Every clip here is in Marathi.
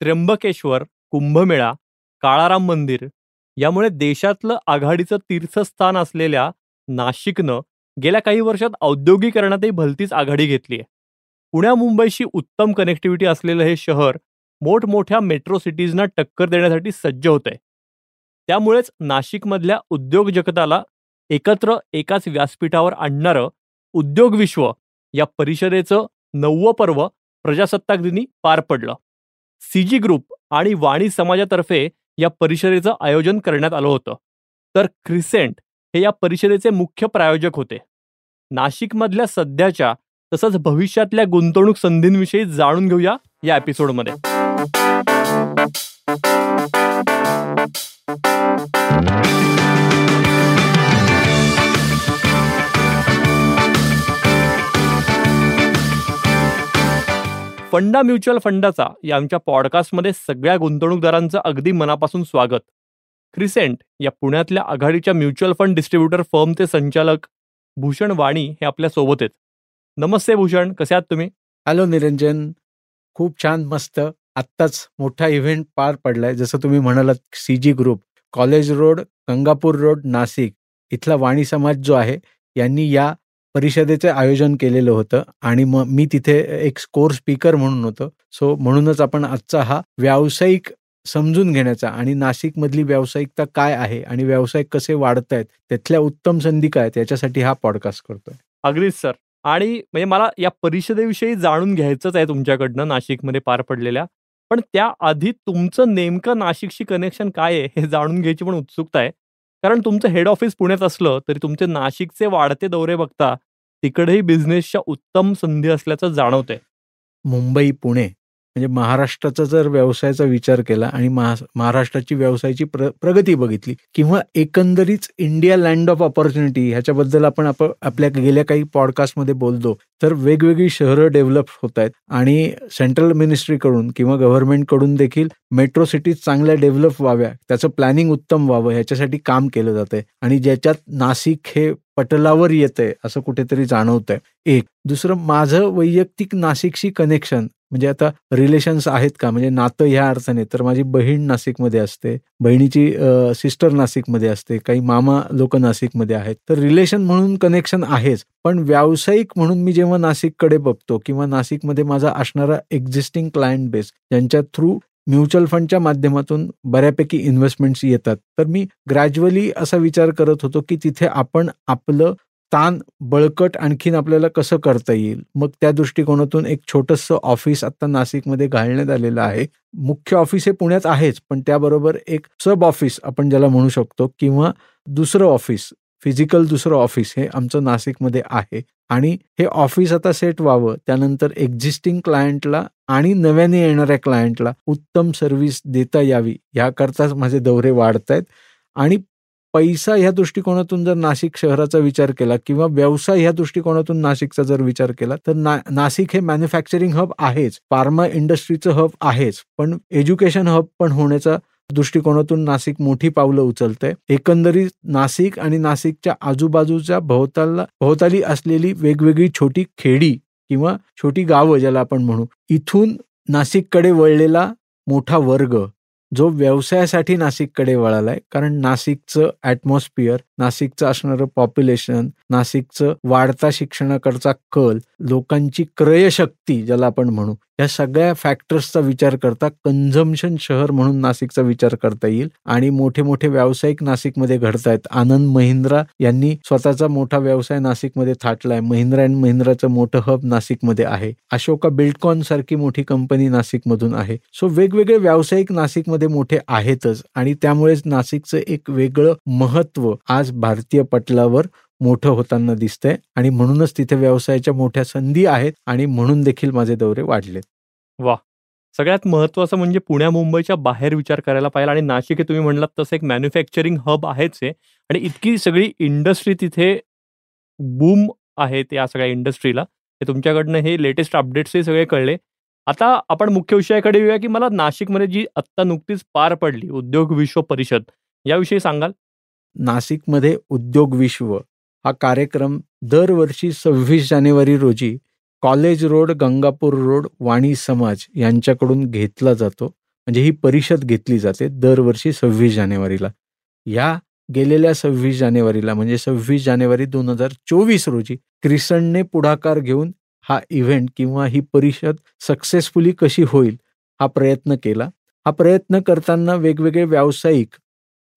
त्र्यंबकेश्वर कुंभमेळा काळाराम मंदिर यामुळे देशातलं आघाडीचं तीर्थस्थान असलेल्या नाशिकनं गेल्या काही वर्षात औद्योगिकरणातही भलतीच आघाडी घेतली आहे. पुण्या मुंबईशी उत्तम कनेक्टिव्हिटी असलेलं हे शहर मोठमोठ्या मेट्रो सिटीजना टक्कर देण्यासाठी सज्ज होत आहे त्यामुळेच नाशिकमधल्या उद्योग जगताला एकत्र एकाच व्यासपीठावर आणणारं उद्योग विश्व या परिषदेचं नववं पर्व प्रजासत्ताक दिनी पार पडलं. सीजी ग्रुप आणि वाणी समाजातर्फे या परिषदेचं आयोजन करण्यात आलं होतं. तर क्रिसेंट हे या परिषदेचे मुख्य प्रायोजक होते. नाशिकमधल्या सध्याच्या तसंच भविष्यातल्या गुंतवणूक संधींविषयी जाणून घेऊया या एपिसोडमध्ये. फंडा म्युच्युअल फंडाचा या आमच्या पॉडकास्टमध्ये सगळ्या गुंतवणूकदारांचं अगदी मनापासून स्वागत. क्रिसेंट या पुण्यातल्या आघाडीच्या म्युच्युअल फंड डिस्ट्रीब्युटर फर्मचे संचालक भूषण वाणी हे आपल्यासोबत आहेत. नमस्ते भूषण कसे आहात तुम्ही? हॅलो निरंजन खूप छान मस्त. आत्ताच मोठा इव्हेंट पार पडलाय. जसं तुम्ही म्हणालात C G group college road Gangapur road Nashik. इथला वाणी समाज जो आहे यांनी या परिषदेचे आयोजन केलेलं होतं आणि मग मी तिथे एक स्कोर स्पीकर म्हणून होतो. सो म्हणूनच आपण आजचा हा व्यावसायिक समजून घेण्याचा आणि नाशिकमधली व्यावसायिकता काय आहे आणि व्यावसायिक कसे वाढत आहेत त्यातल्या उत्तम संधी काय याच्यासाठी हा पॉडकास्ट करतोय. अगदीच सर. आणि म्हणजे मला या परिषदेविषयी जाणून घ्यायचंच आहे तुमच्याकडनं नाशिकमध्ये पार पडलेल्या. पण त्याआधी तुमचं नेमकं नाशिकशी कनेक्शन काय आहे हे जाणून घ्यायची पण उत्सुकता आहे. कारण तुमचं हेड ऑफिस पुण्यात असलं तरी तुमचे नाशिकचे वाढते दौरे बघता तिकडेही बिझनेसच्या उत्तम संधी असल्याचं जाणवतंय. मुंबई पुणे. म्हणजे महाराष्ट्राचा जर व्यवसायाचा विचार केला आणि महाराष्ट्राची व्यवसायाची प्र प्रगती बघितली किंवा एकंदरीत इंडिया लँड ऑफ ऑपॉर्च्युनिटी ह्याच्याबद्दल आपण आपल्या गेल्या काही पॉडकास्टमध्ये बोलतो तर वेगवेगळी शहरं डेव्हलप होत आहेत आणि सेंट्रल मिनिस्ट्रीकडून किंवा गव्हर्नमेंटकडून देखील मेट्रो सिटीज चांगल्या डेव्हलप व्हाव्या त्याचं प्लॅनिंग उत्तम व्हावं ह्याच्यासाठी काम केलं जात आहे आणि ज्याच्यात नाशिक हे पटलावर येतंय असं कुठेतरी जाणवतंय. एक. दुसरं माझं वैयक्तिक नाशिकशी कनेक्शन म्हणजे आता रिलेशन्स आहेत का? म्हणजे नातं ह्या अर्थाने तर माझी बहीण नाशिकमध्ये असते. बहिणीची सिस्टर नाशिकमध्ये असते. काही मामा लोक नाशिकमध्ये आहेत. तर रिलेशन म्हणून कनेक्शन आहेच. पण व्यावसायिक म्हणून मी जेव्हा नाशिककडे बघतो किंवा नाशिकमध्ये माझा असणारा एक्झिस्टिंग क्लायंट बेस ज्यांच्या थ्रू म्युच्युअल फंडच्या माध्यमातून बऱ्यापैकी इन्व्हेस्टमेंट्स येतात. तर मी ग्रॅज्युअली असा विचार करत होतो की तिथे आपण आपलं ताण बळकट आणखीन आपल्याला कसं करता येईल? मग त्या दृष्टिकोनातून एक छोटंसं ऑफिस आता नाशिकमध्ये घालण्यात आलेलं आहे. मुख्य ऑफिस हे पुण्यात आहेच पण त्याबरोबर एक सब ऑफिस आपण ज्याला म्हणू शकतो किंवा दुसरं ऑफिस फिजिकल दुसरं ऑफिस हे आमचं नाशिकमध्ये आहे. आणि हे ऑफिस आता सेट व्हावं त्यानंतर एक्झिस्टिंग क्लायंटला आणि नव्याने येणाऱ्या क्लायंटला उत्तम सर्व्हिस देता यावी याकरताच माझे दौरे वाढत आहेत आणि पैसा ह्या दृष्टिकोनातून जर नाशिक शहराचा विचार केला किंवा व्यवसाय ह्या दृष्टिकोनातून नाशिकचा जर विचार केला तर ना नाशिक हे मॅन्युफॅक्चरिंग हब आहेच. फार्मा इंडस्ट्रीचं हब आहेच. पण एज्युकेशन हब पण होण्याचा दृष्टिकोनातून नाशिक मोठी पावलं उचलते एकंदरीत नाशिक आणि नाशिकच्या आजूबाजूच्या भोवताला भोवताली असलेली वेगवेगळी छोटी खेडी किंवा छोटी गावं ज्याला आपण म्हणू इथून नाशिककडे वळलेला मोठा वर्ग जो व्यवसायासाठी नाशिककडे वळालाय कारण नाशिकचं ॲटमॉस्फिअर नाशिकचं असणारं पॉप्युलेशन नाशिकचं वाढता शिक्षणाकडचा कल लोकांची क्रयशक्ती ज्याला आपण म्हणू या सगळ्या फॅक्टर्सचा विचार करता कन्झम्शन शहर म्हणून नाशिकचा विचार करता येईल. आणि मोठे मोठे व्यावसायिक नाशिकमध्ये घडतायत. आनंद महिंद्रा यांनी स्वतःचा मोठा व्यवसाय नाशिकमध्ये थाटलाय. महिंद्रा अँड महिंद्राचं मोठं हब नाशिकमध्ये आहे. अशोका बिल्डकॉन सारखी मोठी कंपनी नाशिकमधून आहे. सो वेगवेगळे व्यावसायिक नाशिकमध्ये मोठे आहेतच आणि त्यामुळेच नाशिकचं एक वेगळं महत्त्व आज भारतीय पटलावर मोठं होताना दिसतंय आणि म्हणूनच तिथे व्यवसायाच्या मोठ्या संधी आहेत आणि म्हणून देखील माझे दौरे वाढलेत. वा सगळ्यात महत्वाचं म्हणजे पुण्या मुंबईच्या बाहेर विचार करायला पाहिजे आणि नाशिक हे तुम्ही म्हणलात तसं एक मॅन्युफॅक्चरिंग हब आहेच आहे आणि इतकी सगळी इंडस्ट्री तिथे बूम आहेत या सगळ्या इंडस्ट्रीला हे तुमच्याकडनं हे लेटेस्ट अपडेट्स हे सगळे कळले. आता आपण मुख्य विषयाकडे येऊया की मला नाशिकमध्ये जी आत्ता नुकतीच पार पडली उद्योग विश्व परिषद याविषयी सांगाल? नाशिकमध्ये उद्योग विश्व हा कार्यक्रम दरवर्षी सव्वीस जानेवारी रोजी college road Gangapur road Vani Samaj यांच्याकडून घेतला जातो. म्हणजे ही परिषद घेतली जाते दरवर्षी सव्वीस जानेवारीला. या गेलेल्या सव्वीस जानेवारीला म्हणजे सव्वीस जानेवारी दोन हजार चोवीस रोजी क्रिसनने पुढाकार घेऊन हा इव्हेंट किंवा ही परिषद सक्सेसफुली कशी होईल हा प्रयत्न केला. हा प्रयत्न करताना वेगवेगळे व्यावसायिक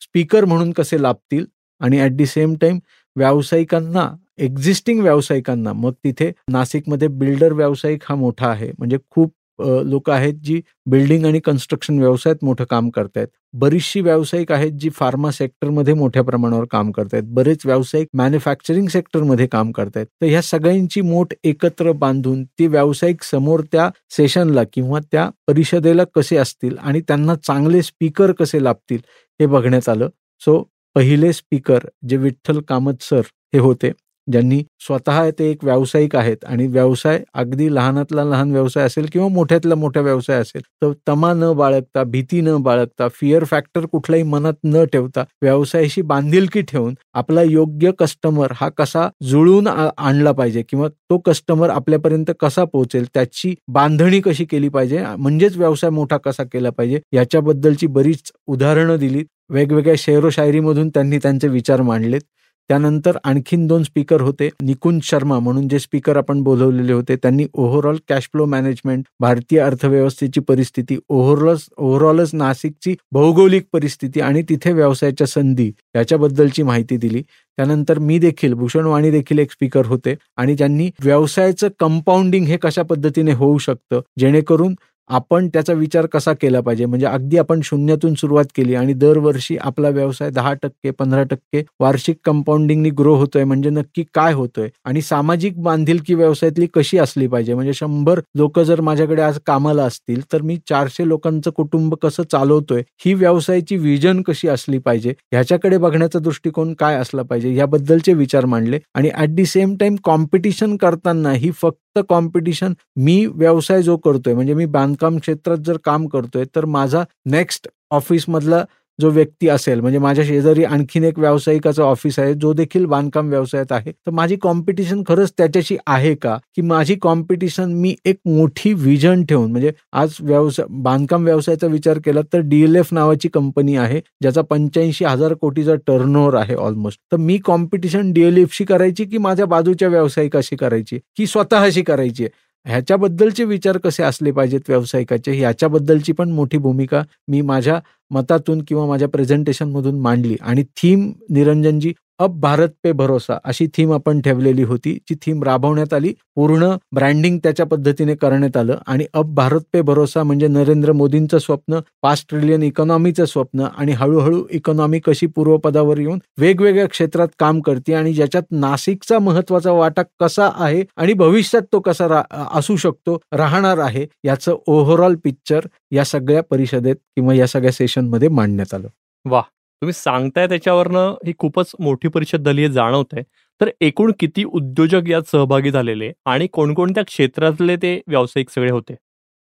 स्पीकर म्हणून कसे लाभतील आणि ॲट दी सेम टाईम व्यावसायिकांना एक्झिस्टिंग व्यावसायिकांना मग तिथे नाशिकमध्ये बिल्डर व्यावसायिक हा मोठा आहे. म्हणजे खूप लोक आहेत जी बिल्डिंग आणि कन्स्ट्रक्शन व्यवसायात मोठं काम करतायत. बरीचशी व्यावसायिक आहेत जी फार्मा सेक्टरमध्ये मोठ्या प्रमाणावर काम करतायत. बरेच व्यावसायिक मॅन्युफॅक्चरिंग सेक्टरमध्ये काम करतायत. तर ह्या सगळ्यांची मोठ एकत्र बांधून ती व्यावसायिक समोर त्या सेशनला किंवा त्या परिषदेला कसे असतील आणि त्यांना चांगले स्पीकर कसे लाभतील हे बघण्यात आलं. सो पहिले स्पीकर जे विठ्ठल कामत सर हे होते. ज्यांनी स्वतः ते एक व्यावसायिक आहेत आणि व्यवसाय अगदी लहानातला लहान व्यवसाय असेल किंवा मोठ्यातला मोठा व्यवसाय असेल तर तमा न बाळगता भीती न बाळगता फिअर फॅक्टर कुठलाही मनात न ठेवता व्यवसायाशी बांधिलकी ठेवून आपला योग्य कस्टमर हा कसा जुळून आणला पाहिजे किंवा तो कस्टमर आपल्यापर्यंत कसा पोहोचेल त्याची बांधणी कशी केली पाहिजे म्हणजेच व्यवसाय मोठा कसा केला पाहिजे याच्याबद्दलची बरीच उदाहरणं दिली वेगवेगळ्या शेरो शायरीमधून त्यांनी त्यांचे विचार मांडलेत. त्यानंतर आणखीन दोन स्पीकर होते निकुंज शर्मा म्हणून जे स्पीकर आपण बोलवलेले होते त्यांनी ओव्हरऑल कॅश फ्लो मॅनेजमेंट भारतीय अर्थव्यवस्थेची परिस्थिती ओव्हरऑल ओव्हरऑलच नाशिकची भौगोलिक परिस्थिती आणि तिथे व्यवसायाच्या संधी याच्याबद्दलची माहिती दिली. त्यानंतर मी देखील भूषण वाणी देखील एक स्पीकर होते आणि ज्यांनी व्यवसायाचं कंपाऊंडिंग हे कशा पद्धतीने होऊ शकतं जेणेकरून आपण त्याचा विचार कसा केला पाहिजे? म्हणजे अगदी आपण शून्यातून सुरुवात केली आणि दरवर्षी आपला व्यवसाय दहा टक्के पंधरा टक्के वार्षिक कंपाऊंडिंगनी ग्रो होतोय म्हणजे नक्की काय होतोय? आणि सामाजिक बांधिलकी व्यवसायातली कशी असली पाहिजे? म्हणजे शंभर लोक जर माझ्याकडे आज कामाला असतील तर मी चारशे लोकांचं कुटुंब कसं चालवतोय? ही व्यवसायाची विजन कशी असली पाहिजे? ह्याच्याकडे बघण्याचा दृष्टिकोन काय असला पाहिजे? याबद्दलचे विचार मांडले आणि at the same time competition करताना ही फक्त कॉम्पिटिशन मी व्यवसाय जो करतोय म्हणजे मी बांधकाम क्षेत्रात जर काम करतोय तर माझा नेक्स्ट ऑफिसमधला जो व्यक्ती असेल म्हणजे माझ्या शेजारी आणखीन एक व्यावसायिकाचं ऑफिस आहे जो देखील बांधकाम व्यवसायात आहे तर माझी कॉम्पिटिशन खरंच त्याच्याशी आहे का? की माझी कॉम्पिटिशन मी एक मोठी विजन ठेवून म्हणजे आज व्यवसाय बांधकाम व्यवसायाचा विचार केला तर डीएलएफ नावाची कंपनी आहे ज्याचा पंच्याऐंशी हजार कोटीचा टर्नओव्हर आहे ऑलमोस्ट तर मी कॉम्पिटिशन डीएलएफशी करायची की माझ्या बाजूच्या व्यावसायिकाशी करायची की स्वतःशी करायची? ह्याच्याबद्दलचे विचार कसे असले पाहिजेत व्यावसायिकाचे? ह्याच्याबद्दलची पण मोठी भूमिका मी माझ्या मतातून किंवा माझ्या प्रेझेंटेशनमधून मांडली. आणि थीम निरंजनजी अब भारत पे भरोसा अशी थीम आपण ठेवलेली होती. जी थीम राबवण्यात आली. पूर्ण ब्रँडिंग त्याच्या पद्धतीने करण्यात आलं. आणि अब भारत पे भरोसा म्हणजे नरेंद्र मोदींचं स्वप्न पाच ट्रिलियन इकॉनॉमीचं स्वप्न आणि हळूहळू इकॉनॉमी कशी पूर्वपदावर येऊन वेगवेगळ्या क्षेत्रात काम करते आणि ज्याच्यात नाशिकचा महत्त्वाचा वाटा कसा आहे आणि भविष्यात तो कसा असू शकतो राहणार आहे याचं ओव्हरऑल पिक्चर या सगळ्या परिषदेत किंवा या सगळ्या सेशनमध्ये मांडण्यात आलं. वा तुम्ही सांगताय त्याच्यावरनं ही खूपच मोठी परिषद झाली आहे जाणवत आहे तर एकूण किती उद्योजक यात सहभागी झालेले आणि कोणकोणत्या क्षेत्रातले ते व्यावसायिक सगळे होते?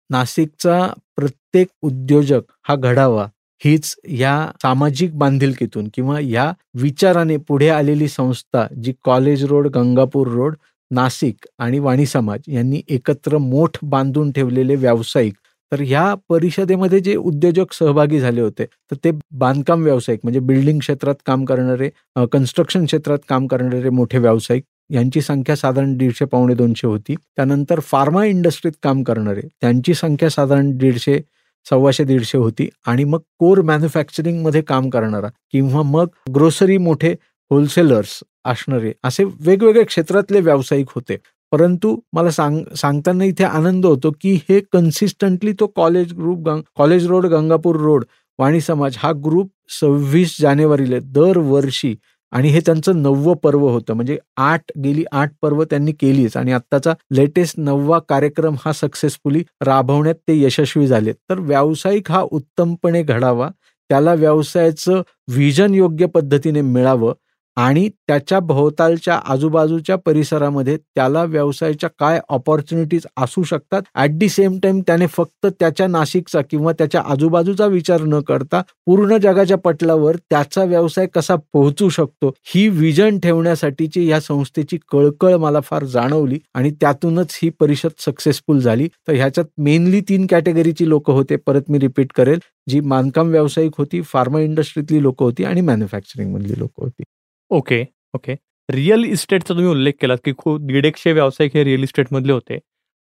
नाशिकचा प्रत्येक उद्योजक हा घडावा हीच या सामाजिक बांधिलकीतून किंवा या विचाराने पुढे आलेली संस्था जी college road Gangapur road Nashik आणि वाणी समाज यांनी एकत्र मोठ बांधून ठेवलेले व्यावसायिक तर ह्या परिषदेमध्ये जे उद्योजक सहभागी झाले होते तर ते बांधकाम व्यावसायिक म्हणजे बिल्डिंग क्षेत्रात काम करणारे कन्स्ट्रक्शन क्षेत्रात काम करणारे मोठे व्यावसायिक यांची संख्या साधारण दीडशे पावणे दोनशे होती. त्यानंतर फार्मा इंडस्ट्रीत काम करणारे त्यांची संख्या साधारण दीडशे सव्वाशे दीडशे होती. आणि मग कोर मॅन्युफॅक्चरिंगमध्ये काम करणारा किंवा मग ग्रोसरी मोठे होलसेलर्स असणारे असे वेगवेगळ्या क्षेत्रातले व्यावसायिक होते. परंतु मला सांग सांगताना इथे आनंद होतो की हे कन्सिस्टंटली तो college group college road Gangapur road Vani Samaj हा ग्रुप सव्वीस जानेवारीला दरवर्षी आणि हे त्यांचं नववं पर्व होतं. म्हणजे आठ गेली आठ पर्व त्यांनी केलीच आणि आत्ताचा लेटेस्ट नववा कार्यक्रम हा सक्सेसफुली राबवण्यात ते यशस्वी झाले तर व्यावसायिक हा उत्तमपणे घडावा त्याला व्यवसायाचं व्हिजन योग्य पद्धतीने मिळावं आणि त्याच्या भोवतालच्या आजूबाजूच्या परिसरामध्ये त्याला व्यवसायाच्या काय ऑपॉर्च्युनिटीज असू शकतात? ॲट दी सेम टाइम त्याने फक्त त्याच्या नाशिकचा किंवा त्याच्या आजूबाजूचा विचार न करता पूर्ण जगाच्या पटलावर त्याचा व्यवसाय कसा पोहोचू शकतो? ही विजन ठेवण्यासाठीची या संस्थेची कळकळ मला फार जाणवली आणि त्यातूनच ही परिषद सक्सेसफुल झाली. तर ह्याच्यात मेनली तीन कॅटेगरीची लोक होते. परत मी रिपीट करेल. जी बांधकाम व्यावसायिक होती फार्मा इंडस्ट्रीतली लोक होती आणि मॅन्युफॅक्चरिंग मधली लोक होती. Okay okay. रिअल इस्टेटचा तुम्ही उल्लेख केलात की खूप दीड एकशे व्यावसायिक हे रिअल इस्टेटमधले होते.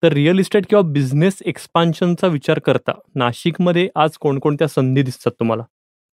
तर रिअल इस्टेट किंवा बिझनेस एक्सपान्शनचा विचार करता नाशिकमध्ये आज कोणकोणत्या संधी दिसतात तुम्हाला?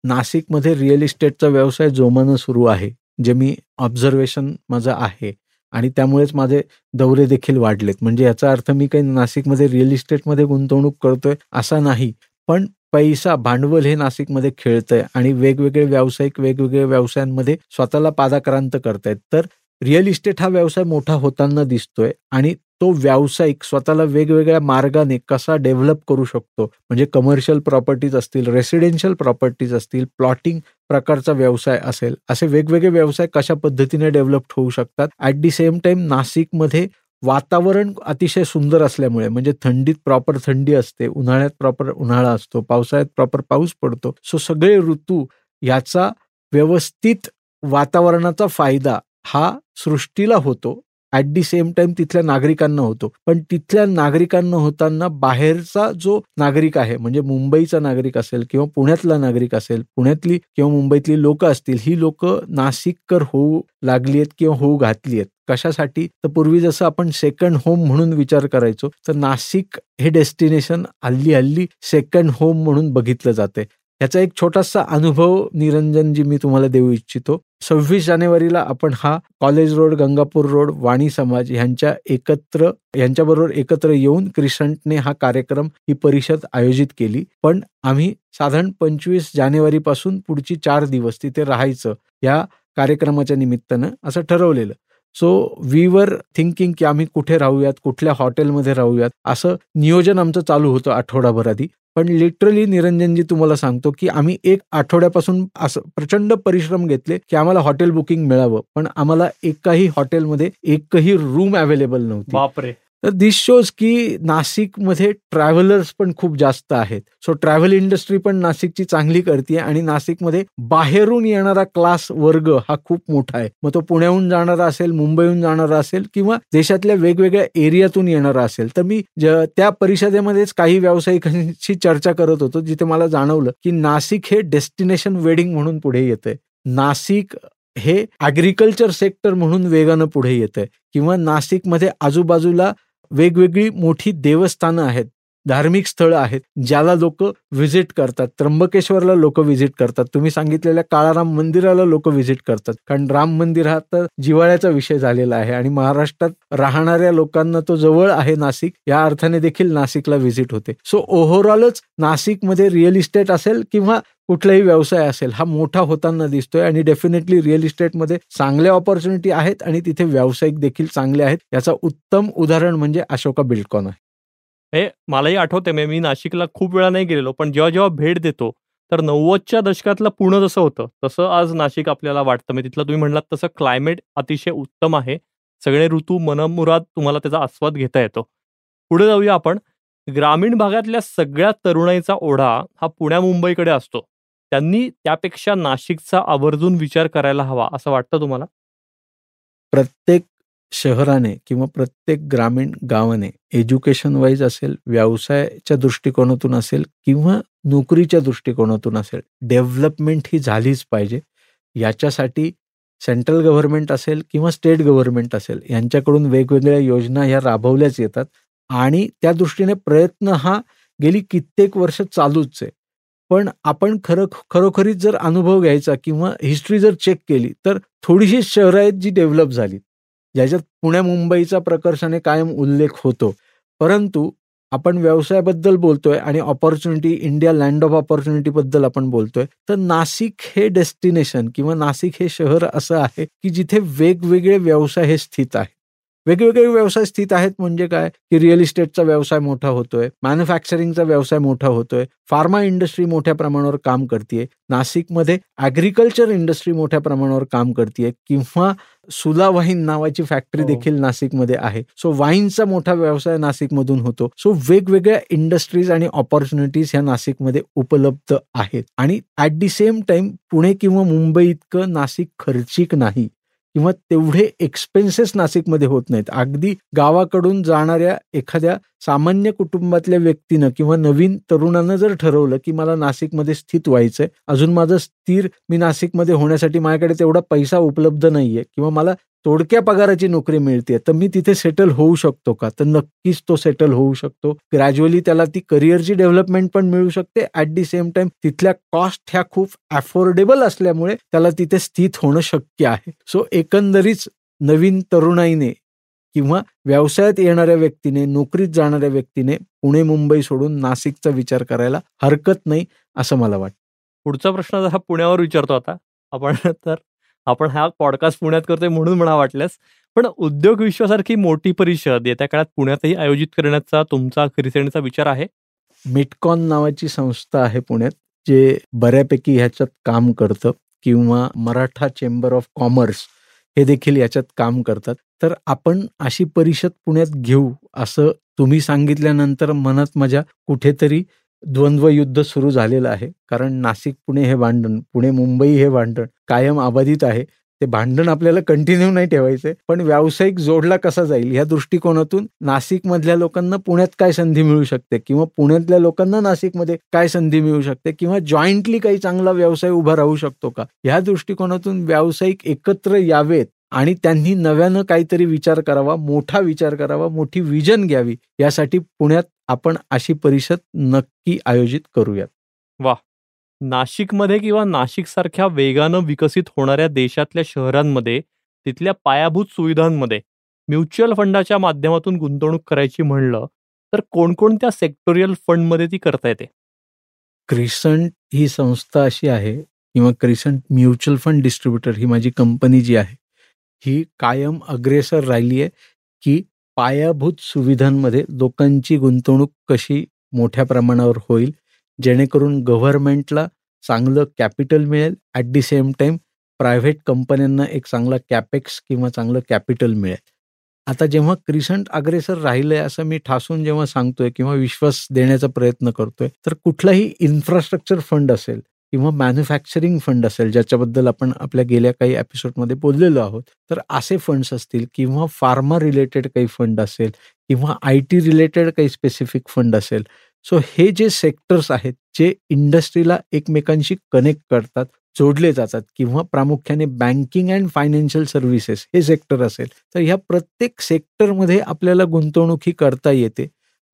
नाशिकमध्ये रिअल इस्टेटचा व्यवसाय जोमानं सुरू आहे जे मी ऑब्झर्वेशन माझं आहे. आणि त्यामुळेच माझे दौरे देखील वाढलेत. म्हणजे याचा अर्थ मी काही नाशिकमध्ये रिअल इस्टेटमध्ये गुंतवणूक करतोय असा नाही. पण पैसा भांडवल हे नाशिकमध्ये खेळतंय आणि वेगवेगळे व्यावसायिक वेगवेगळ्या व्यवसायांमध्ये स्वतःला पादाक्रांत करतायत. तर रिअल इस्टेट हा व्यवसाय मोठा होताना दिसतोय आणि तो व्यावसायिक स्वतःला वेगवेगळ्या मार्गाने कसा डेव्हलप करू शकतो? म्हणजे कमर्शियल प्रॉपर्टीज असतील रेसिडेन्शियल प्रॉपर्टीज असतील प्लॉटिंग प्रकारचा व्यवसाय असेल असे वेगवेगळे व्यवसाय कशा पद्धतीने डेव्हलप होऊ शकतात? ॲट दी सेम टाइम नाशिकमध्ये वातावरण अतिशय सुंदर असल्यामुळे म्हणजे थंडीत प्रॉपर थंडी असते उन्हाळ्यात प्रॉपर उन्हाळा असतो पावसाळ्यात प्रॉपर पाऊस पडतो. सो सगळे ऋतू याचा व्यवस्थित वातावरणाचा फायदा हा सृष्टीला होतो. ॲट दी सेम टाइम तिथल्या नागरिकांना होतो. पण तिथल्या नागरिकांना होताना बाहेरचा जो नागरिक आहे म्हणजे मुंबईचा नागरिक असेल किंवा पुण्यातला नागरिक असेल पुण्यातली किंवा मुंबईतली लोक असतील ही लोक नाशिककर होऊ लागली आहेत किंवा होऊ घातली आहेत. कशासाठी? तर पूर्वी जसं आपण सेकंड होम म्हणून विचार करायचो तर नाशिक हे डेस्टिनेशन हल्ली हल्ली सेकंड होम म्हणून बघितलं जाते याचा एक छोटासा अनुभव निरंजन जी मी तुम्हाला देऊ इच्छितो. सव्वीस जानेवारीला आपण हा college road Gangapur road Vani Samaj यांच्या एकत्र यांच्याबरोबर एकत्र येऊन क्रिसंटने हा कार्यक्रम ही परिषद आयोजित केली. पण आम्ही साधारण पंचवीस जानेवारीपासून पुढची चार दिवस तिथे राहायचं या कार्यक्रमाच्या निमित्तानं असं ठरवलेलं. सो वी वर थिंकिंग की आम्ही कुठे राहूयात कुठल्या हॉटेलमध्ये राहूयात असं नियोजन आमचं चालू होतं आठवडाभर आधी. पण लिटरली निरंजनजी तुम्हाला सांगतो की आम्ही एक आठवड्यापासून असं प्रचंड परिश्रम घेतले की आम्हाला हॉटेल बुकिंग मिळावं. पण आम्हाला एकाही हॉटेलमध्ये एकही रूम अवेलेबल नव्हती. बापरे. तर दिस शोज की नाशिकमध्ये ट्रॅव्हलर्स पण खूप जास्त आहेत. सो ट्रॅव्हल इंडस्ट्री पण नाशिकची चांगली करते आणि नाशिकमध्ये बाहेरून येणारा क्लास वर्ग हा खूप मोठा आहे. मग तो पुण्याहून जाणारा असेल मुंबईहून जाणारा असेल किंवा देशातल्या वेगवेगळ्या एरियातून येणारा असेल. तर मी त्या परिषदेमध्येच काही व्यावसायिकांशी चर्चा करत होतो जिथे मला जाणवलं की नाशिक हे डेस्टिनेशन वेडिंग म्हणून पुढे येतंय. नाशिक हे ॲग्रिकल्चर सेक्टर म्हणून वेगानं पुढे येत आहे किंवा नाशिकमध्ये आजूबाजूला वेगवेगळी मोठी देवस्थानं आहेत. धार्मिक स्थळं आहेत ज्याला लोक व्हिजिट करतात. त्र्यंबकेश्वरला लोक व्हिजिट करतात. तुम्ही सांगितलेल्या काळाराम मंदिराला लोक व्हिजिट करतात. कारण राम मंदिर हा तर जिवाळ्याचा विषय झालेला आहे आणि महाराष्ट्रात राहणाऱ्या लोकांना तो जवळ आहे नाशिक या अर्थाने देखील नाशिकला व्हिजिट होते. सो ओव्हरऑलच नाशिकमध्ये रिअल इस्टेट असेल किंवा कुठलाही व्यवसाय असेल हा मोठा होताना दिसतोय आणि डेफिनेटली रिअल इस्टेटमध्ये चांगल्या ऑपॉर्च्युनिटी आहेत आणि तिथे व्यावसायिक देखील चांगले आहेत. याचा उत्तम उदाहरण म्हणजे अशोका बिल्डकॉन आहे. हे मलाही आठवते मी नाशिकला खूप वेळा नाही गेलेलो पण जेव्हा जेव्हा भेट देतो तर नव्वदच्या दशकातलं पुणे जसं होतं तसं आज नाशिक आपल्याला वाटतं. म्हणजे तिथलं तुम्ही म्हणलात तसं क्लायमेट अतिशय उत्तम आहे. सगळे ऋतू मनमुराद तुम्हाला त्याचा आस्वाद घेता येतो. पुढे जाऊया आपण. ग्रामीण भागातल्या सगळ्या तरुणाईचा ओढा हा पुण्या मुंबईकडे असतो. त्यांनी त्यापेक्षा नाशिकचा आवर्जून विचार करायला हवा असं वाटतं तुम्हाला? प्रत्येक शहराने किंवा प्रत्येक ग्रामीण गावाने एज्युकेशन वाईज असेल व्यवसायाच्या दृष्टिकोनातून असेल किंवा नोकरीच्या दृष्टिकोनातून असेल डेव्हलपमेंट ही झालीच पाहिजे. याच्यासाठी सेंट्रल गव्हर्नमेंट असेल किंवा स्टेट गव्हर्नमेंट असेल यांच्याकडून वेगवेगळ्या योजना ह्या राबवल्याच येतात. आणि त्या दृष्टीने प्रयत्न हा गेली कित्येक वर्ष चालूच आहे. पण आपण खरं खरोखरीच जर अनुभव घ्यायचा किंवा हिस्ट्री जर चेक केली तर थोडीशी शहरं आहेत जी डेव्हलप झालीत. ज्याच्यात पुण्या मुंबईचा प्रकर्षाने कायम उल्लेख होतो. परंतु आपण व्यवसायाबद्दल बोलतोय आणि ऑपॉर्च्युनिटी इंडिया लँड ऑफ ऑपॉर्च्युनिटीबद्दल आपण बोलतोय. तर नाशिक हे डेस्टिनेशन किंवा नाशिक हे शहर असं आहे की जिथे वेगवेगळे व्यवसाय हे स्थित आहे वेगवेगळे व्यवसाय स्थित आहेत म्हणजे काय? की रिअल इस्टेटचा व्यवसाय मोठा होतोय मॅन्युफॅक्चरिंगचा व्यवसाय मोठा होतोय फार्मा इंडस्ट्री मोठ्या प्रमाणावर काम करते नाशिकमध्ये ॲग्रिकल्चर इंडस्ट्री मोठ्या प्रमाणावर काम करते किंवा सुला वाईन नावाची फॅक्टरी हो. देखील नाशिकमध्ये आहे. सो वाईनचा मोठा व्यवसाय नाशिकमधून होतो. सो वेगवेगळ्या इंडस्ट्रीज आणि ऑपॉर्च्युनिटीज ह्या नाशिकमध्ये उपलब्ध आहेत. आणि at the same time Pune किंवा मुंबई इतकं नाशिक खर्चिक नाही. किंवा तेवढे एक्सपेन्सेस नाशिकमध्ये होत नाहीत. अगदी गावाकडून जाणाऱ्या एखाद्या सामान्य कुटुंबातल्या व्यक्तीनं किंवा नवीन तरुणानं जर ठरवलं की मला नाशिकमध्ये स्थित व्हायचंय अजून माझं स्थिर मी नाशिकमध्ये होण्यासाठी माझ्याकडे तेवढा पैसा उपलब्ध नाहीये किंवा मला तोडक्या पगाराची नोकरी मिळते तर मी तिथे सेटल होऊ शकतो का? तर नक्कीच तो सेटल होऊ शकतो. ग्रॅज्युअली त्याला ती करिअरची डेव्हलपमेंट पण मिळू शकते. ऍट दी सेम टाइम तिथल्या कॉस्ट ह्या खूप अफोर्डेबल असल्यामुळे त्याला तिथे स्थित होणं शक्य आहे. सो एकंदरीच नवीन तरुणाईने किंवा व्यवसायात येणाऱ्या व्यक्तीने नोकरीत जाणाऱ्या व्यक्तीने पुणे मुंबई सोडून नाशिकचा विचार करायला हरकत नाही असं मला वाटतं. पुढचा प्रश्न जरा पुण्यावर विचारतो आता आपण तर आपण हा पॉडकास्ट पुण्यात करतोय म्हणून म्हणा वाटल्यास पण उद्योग विश्वासारखी मोठी परिषद येत्या काळात पुण्यातही आयोजित करण्याचा तुमचा खरिसेणीचा विचार आहे? मिटकॉन नावाची संस्था आहे पुण्यात जे बऱ्यापैकी ह्याच्यात काम करतं किंवा मराठा चेंबर ऑफ कॉमर्स हे देखील याच्यात काम करतात. तर आपण अशी परिषद पुण्यात घेऊ असं तुम्ही सांगितल्यानंतर मनात माझ्या कुठेतरी द्वंद्व युद्ध सुरू झालेलं आहे. कारण नाशिक पुणे हे भांडण पुणे मुंबई हे भांडण कायम अबाधित आहे. ते भांडण आपल्याला कंटिन्यू नाही ठेवायचे. पण व्यावसायिक जोडला कसा जाईल या दृष्टिकोनातून नाशिकमधल्या लोकांना पुण्यात काय संधी मिळू शकते? किंवा पुण्यातल्या लोकांना नाशिकमध्ये काय संधी मिळू शकते? किंवा जॉईंटली काही चांगला व्यवसाय उभा राहू शकतो का? या दृष्टिकोनातून व्यावसायिक एकत्र यावेत आणि त्यांनी नव्यानं काहीतरी विचार करावा मोठा विचार करावा मोठी विजन घ्यावी यासाठी पुण्यात आपण अशी परिषद नक्की आयोजित करूयात. नाशिकमध्ये किंवा नाशिक सारख्या वेगानं विकसित होणाऱ्या देशातल्या शहरांमध्ये तिथल्या पायाभूत सुविधांमध्ये म्युच्युअल फंडाच्या माध्यमातून गुंतवणूक करायची म्हणलं तर कोणकोणत्या सेक्टोरियल फंडमध्ये ती करता येते? क्रिसंट ही संस्था अशी आहे किंवा क्रिसंट म्युच्युअल फंड डिस्ट्रीब्युटर ही माझी कंपनी जी आहे ही कायम अग्रेसर राहिली आहे की पायाभूत सुविधांमध्ये लोकांची गुंतवणूक कशी मोठ्या प्रमाणावर होईल जेणेकरून गव्हर्नमेंटला चांगलं कॅपिटल मिळेल at the same time private कंपन्यांना एक चांगला कॅपेक्स किंवा चांगलं कॅपिटल मिळेल. आता जेव्हा क्रिसंट अग्रेसर राहिलं आहे असं मी ठासून जेव्हा सांगतोय किंवा विश्वास देण्याचा प्रयत्न करतोय तर कुठलाही इन्फ्रास्ट्रक्चर फंड असेल किंवा मॅन्युफॅक्चरिंग फंड असेल ज्याच्याबद्दल आपण आपल्या गेल्या काही एपिसोडमध्ये बोललेलो आहोत तर असे फंड्स असतील किंवा फार्मा रिलेटेड काही फंड असेल किंवा आय टी रिलेटेड काही स्पेसिफिक फंड असेल. सो हे जे सेक्टर्स आहेत जे इंडस्ट्रीला एकमेकांशी कनेक्ट करतात जोडले जातात किंवा प्रामुख्याने बँकिंग अँड फायनान्शियल सर्व्हिसेस हे सेक्टर असेल तर ह्या प्रत्येक सेक्टरमध्ये आपल्याला गुंतवणूक ही करता येते.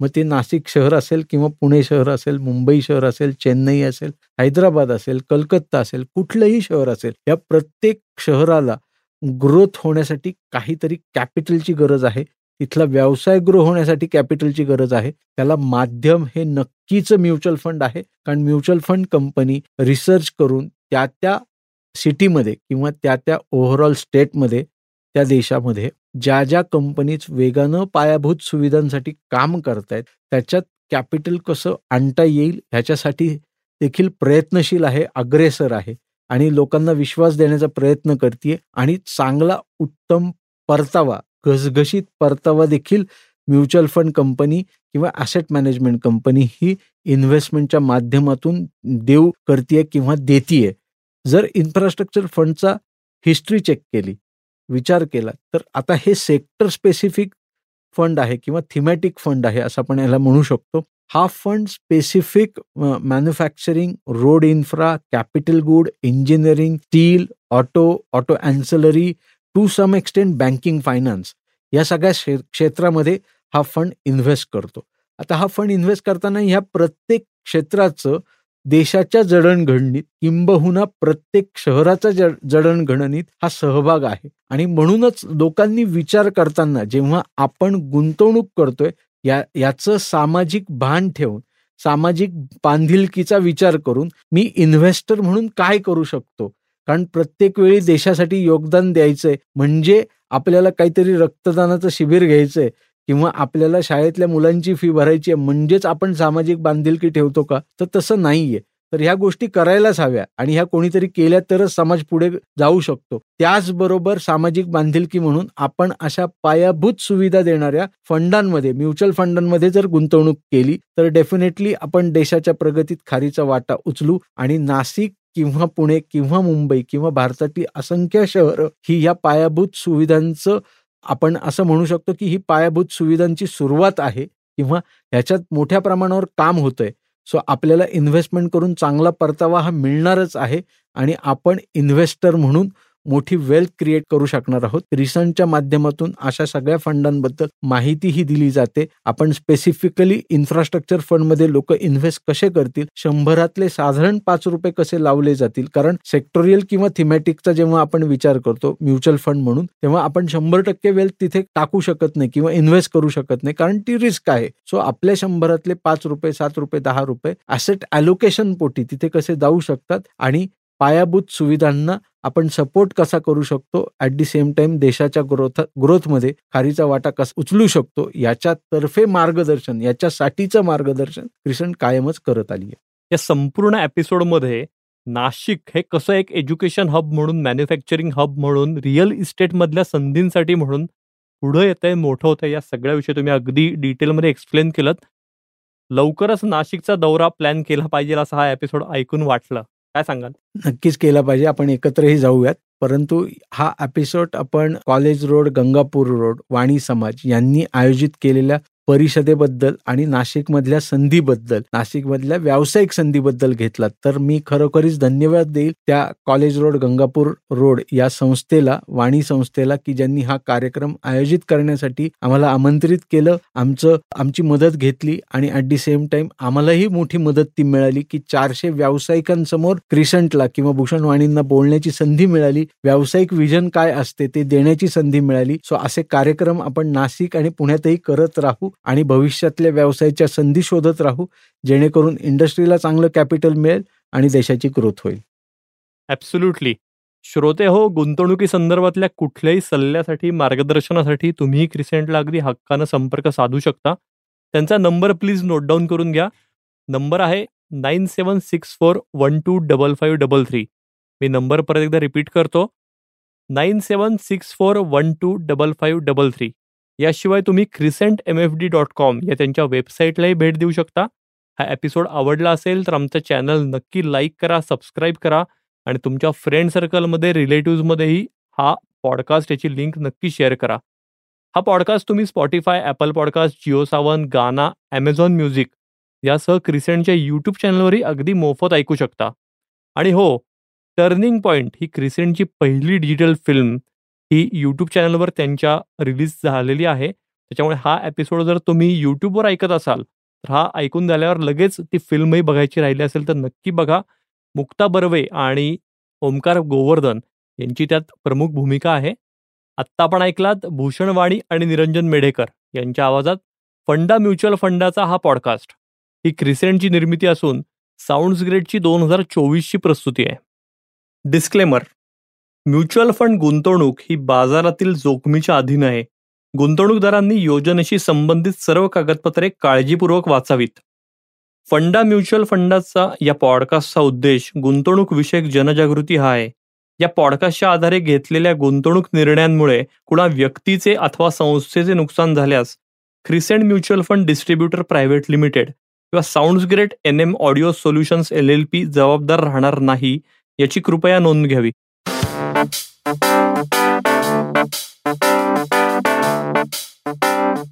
मग ते नाशिक शहर असेल किंवा पुणे शहर असेल मुंबई शहर असेल चेन्नई असेल हैदराबाद असेल कलकत्ता असेल कुठलंही शहर असेल या प्रत्येक शहराला ग्रोथ होण्यासाठी काहीतरी कॅपिटलची गरज आहे. तिथला व्यवसाय ग्रो होण्यासाठी कॅपिटलची गरज आहे. त्याला माध्यम हे नक्कीच म्युच्युअल फंड आहे. कारण म्युच्युअल फंड कंपनी रिसर्च करून त्या त्या सिटीमध्ये किंवा त्या त्या ओव्हरऑल स्टेटमध्ये त्या देशामध्ये ज्या ज्या कंपनीज वेगानं पायाभूत सुविधांसाठी काम करतायत त्याच्यात कॅपिटल कसं आणता येईल ह्याच्यासाठी देखील प्रयत्नशील आहे अग्रेसर आहे आणि लोकांना विश्वास देण्याचा प्रयत्न करते आणि चांगला उत्तम परतावा घसघशीत परतावा देखील म्युच्युअल फंड कंपनी किंवा ॲसेट मॅनेजमेंट कंपनी ही इन्व्हेस्टमेंटच्या माध्यमातून देऊ करते किंवा देतीये. जर इन्फ्रास्ट्रक्चर फंडचा हिस्ट्री चेक केली विचार केला तर आता हे सेक्टर स्पेसिफिक फंड आहे किंवा थिमॅटिक फंड आहे असं आपण याला म्हणू शकतो. हा fund specific manufacturing road infra capital good engineering steel auto auto ancillary to some extent banking finance या सगळ्या क्षेत्रामध्ये हा फंड इन्व्हेस्ट करतो. आता हा फंड इन्व्हेस्ट करताना ह्या प्रत्येक क्षेत्राचं देशाच्या जडणघडणीत किंबहुना प्रत्येक शहराच्या जडणघडणीत हा सहभाग आहे. आणि म्हणूनच लोकांनी विचार करताना जेव्हा आपण गुंतवणूक करतोय या याचं सामाजिक भान ठेवून सामाजिक बांधिलकीचा विचार करून मी इन्व्हेस्टर म्हणून काय करू शकतो? कारण प्रत्येक वेळी देशासाठी योगदान द्यायचंय. म्हणजे आपल्याला काहीतरी रक्तदानाचं शिबिर घ्यायचंय. किंवा आपल्याला शाळेतल्या मुलांची फी भरायची आहे म्हणजेच आपण सामाजिक बांधिलकी ठेवतो का? तर तसं नाहीये. तर ह्या गोष्टी करायलाच हव्या आणि ह्या कोणीतरी केल्या तरच समाज पुढे जाऊ शकतो. त्याचबरोबर सामाजिक बांधिलकी म्हणून आपण अशा पायाभूत सुविधा देणाऱ्या फंडांमध्ये म्युच्युअल फंडांमध्ये जर गुंतवणूक केली तर डेफिनेटली आपण देशाच्या प्रगतीत खारीचा वाटा उचलू आणि नाशिक किंवा पुणे किंवा मुंबई किंवा भारतातली असंख्य शहरं ही या पायाभूत सुविधांचं आपण असं म्हणू शकतो की ही पायाभूत सुविधांची सुरुवात आहे किंवा ह्याच्यात मोठ्या प्रमाणावर काम होतंय. सो आपल्याला इन्व्हेस्टमेंट करून चांगला परतावा हा मिळणारच आहे आणि आपण इन्व्हेस्टर म्हणून मोठी वेल्थ क्रिएट करू शकणार आहोत. रिसंटच्या माध्यमातून अशा सगळ्या फंडांबद्दल माहितीही दिली जाते. आपण स्पेसिफिकली इन्फ्रास्ट्रक्चर फंडमध्ये लोक इन्व्हेस्ट कसे करतील? शंभरातले साधारण पाच रुपये कसे लावले जातील? कारण सेक्टोरियल किंवा थिमॅटिकचा जेव्हा आपण विचार करतो म्युच्युअल फंड म्हणून तेव्हा आपण शंभर टक्के वेल्थ तिथे टाकू शकत नाही किंवा इन्व्हेस्ट करू शकत नाही. कारण ती रिस्क आहे. सो आपल्या शंभरातले पाच रुपये सात रुपये दहा रुपये असेट अलोकेशन पोटी तिथे कसे जाऊ शकतात? आणि पायाभूत सुविधांना आपण सपोर्ट कसा करू शकतो? ॲट दी सेम टाइम देशाच्या ग्रोथ ग्रोथमध्ये खारीचा वाटा कसा उचलू शकतो? याच्यातर्फे मार्गदर्शन याच्यासाठीचं मार्गदर्शन क्रिसन कायमच करत आली आहे. या संपूर्ण एपिसोडमध्ये नाशिक हे कसं एक एज्युकेशन हब म्हणून मॅन्युफॅक्चरिंग हब म्हणून रिअल इस्टेटमधल्या संधींसाठी म्हणून पुढं येत आहे मोठं होतं या सगळ्या विषयी तुम्ही अगदी डिटेलमध्ये एक्सप्लेन केलं लवकरच नाशिकचा दौरा प्लॅन केला पाहिजे असा हा एपिसोड ऐकून वाटलं. काय सांगाल? नक्कीच केला पाहिजे. आपण एकत्रही जाऊयात. परंतु हा एपिसोड आपण college road Gangapur road Vani Samaj यांनी आयोजित केलेल्या परिषदेबद्दल आणि नाशिकमधल्या संधीबद्दल नाशिकमधल्या व्यावसायिक संधीबद्दल घेतला तर मी खरोखरीच धन्यवाद देईल त्या कॉलेज रोड गंगापूर रोड या संस्थेला वाणी संस्थेला की ज्यांनी हा कार्यक्रम आयोजित करण्यासाठी आम्हाला आमंत्रित केलं आमचं आमची मदत घेतली आणि ॲट दी सेम टाइम आम्हालाही मोठी मदत ती मिळाली की चारशे व्यावसायिकांसमोर क्रिसंटला किंवा भूषण वाणींना बोलण्याची संधी मिळाली व्यावसायिक विजन काय असते ते देण्याची संधी मिळाली. सो असे कार्यक्रम आपण नाशिक आणि पुण्यातही करत राहू. आणि भविष्यातल्या व्यवसायाच्या संधी शोधत राहू जेणेकरून इंडस्ट्रीला चांगलं कॅपिटल मिळेल आणि देशाची ग्रोथ होईल. ॲब्सोल्युटली श्रोते हो गुंतवणुकी संदर्भातल्या कुठल्याही सल्ल्यासाठी मार्गदर्शनासाठी तुम्ही क्रिसेंटला अगदी हक्कानं संपर्क साधू शकता. त्यांचा नंबर प्लीज नोट डाऊन करून घ्या. नंबर आहे nine seven six four one two double five double three मी नंबर परत एकदा रिपीट करतो. Nine seven six four one two double five double three याशिवाय तुम्ही Crescent M F D dot com या त्यांच्या वेबसाईटलाही भेट देऊ शकता. हा एपिसोड आवडला असेल तर आमचं चॅनल नक्की लाईक करा सबस्क्राईब करा आणि तुमच्या फ्रेंड सर्कलमध्ये रिलेटिव्हजमध्येही हा पॉडकास्ट याची लिंक नक्की शेअर करा. हा पॉडकास्ट तुम्ही Spotify Apple podcast Jio Saavn Gaana Amazon music यासह क्रिसेंटच्या यूट्यूब चॅनलवरही अगदी मोफत ऐकू शकता. आणि हो टर्निंग पॉईंट ही क्रिसेंटची पहिली डिजिटल फिल्म ही यूट्यूब चॅनलवर त्यांच्या रिलीज झालेली आहे. त्याच्यामुळे हा एपिसोड जर तुम्ही यूट्यूबवर ऐकत असाल तर हा ऐकून झाल्यावर लगेच ती फिल्मही बघायची राहिली असेल तर नक्की बघा. मुक्ता बर्वे आणि ओमकार गोवर्धन यांची त्यात प्रमुख भूमिका आहे. आत्ता आपण ऐकलात भूषणवाणी आणि निरंजन मेढेकर यांच्या आवाजात फंडा म्युच्युअल फंडाचा हा पॉडकास्ट ही क्रिसेंटची निर्मिती असून साऊंड्स ग्रेडची दोन हजार चोवीसची प्रस्तुती आहे. डिस्क्लेमर म्युच्युअल फंड गुंतवणूक ही बाजारातील जोखमीच्या अधीन आहे. गुंतवणूकदारांनी योजनेशी संबंधित सर्व कागदपत्रे काळजीपूर्वक वाचावीत. फंडा म्युच्युअल फंडाचा या पॉडकास्टचा उद्देश गुंतवणूक विषयक जनजागृती हा आहे. या पॉडकास्टच्या आधारे घेतलेल्या गुंतवणूक निर्णयांमुळे कुणा व्यक्तीचे अथवा संस्थेचे नुकसान झाल्यास Crescent mutual fund distributor private limited किंवा sounds great N M audio solutions L L P जबाबदार राहणार नाही याची कृपया नोंद घ्यावी. Thank you.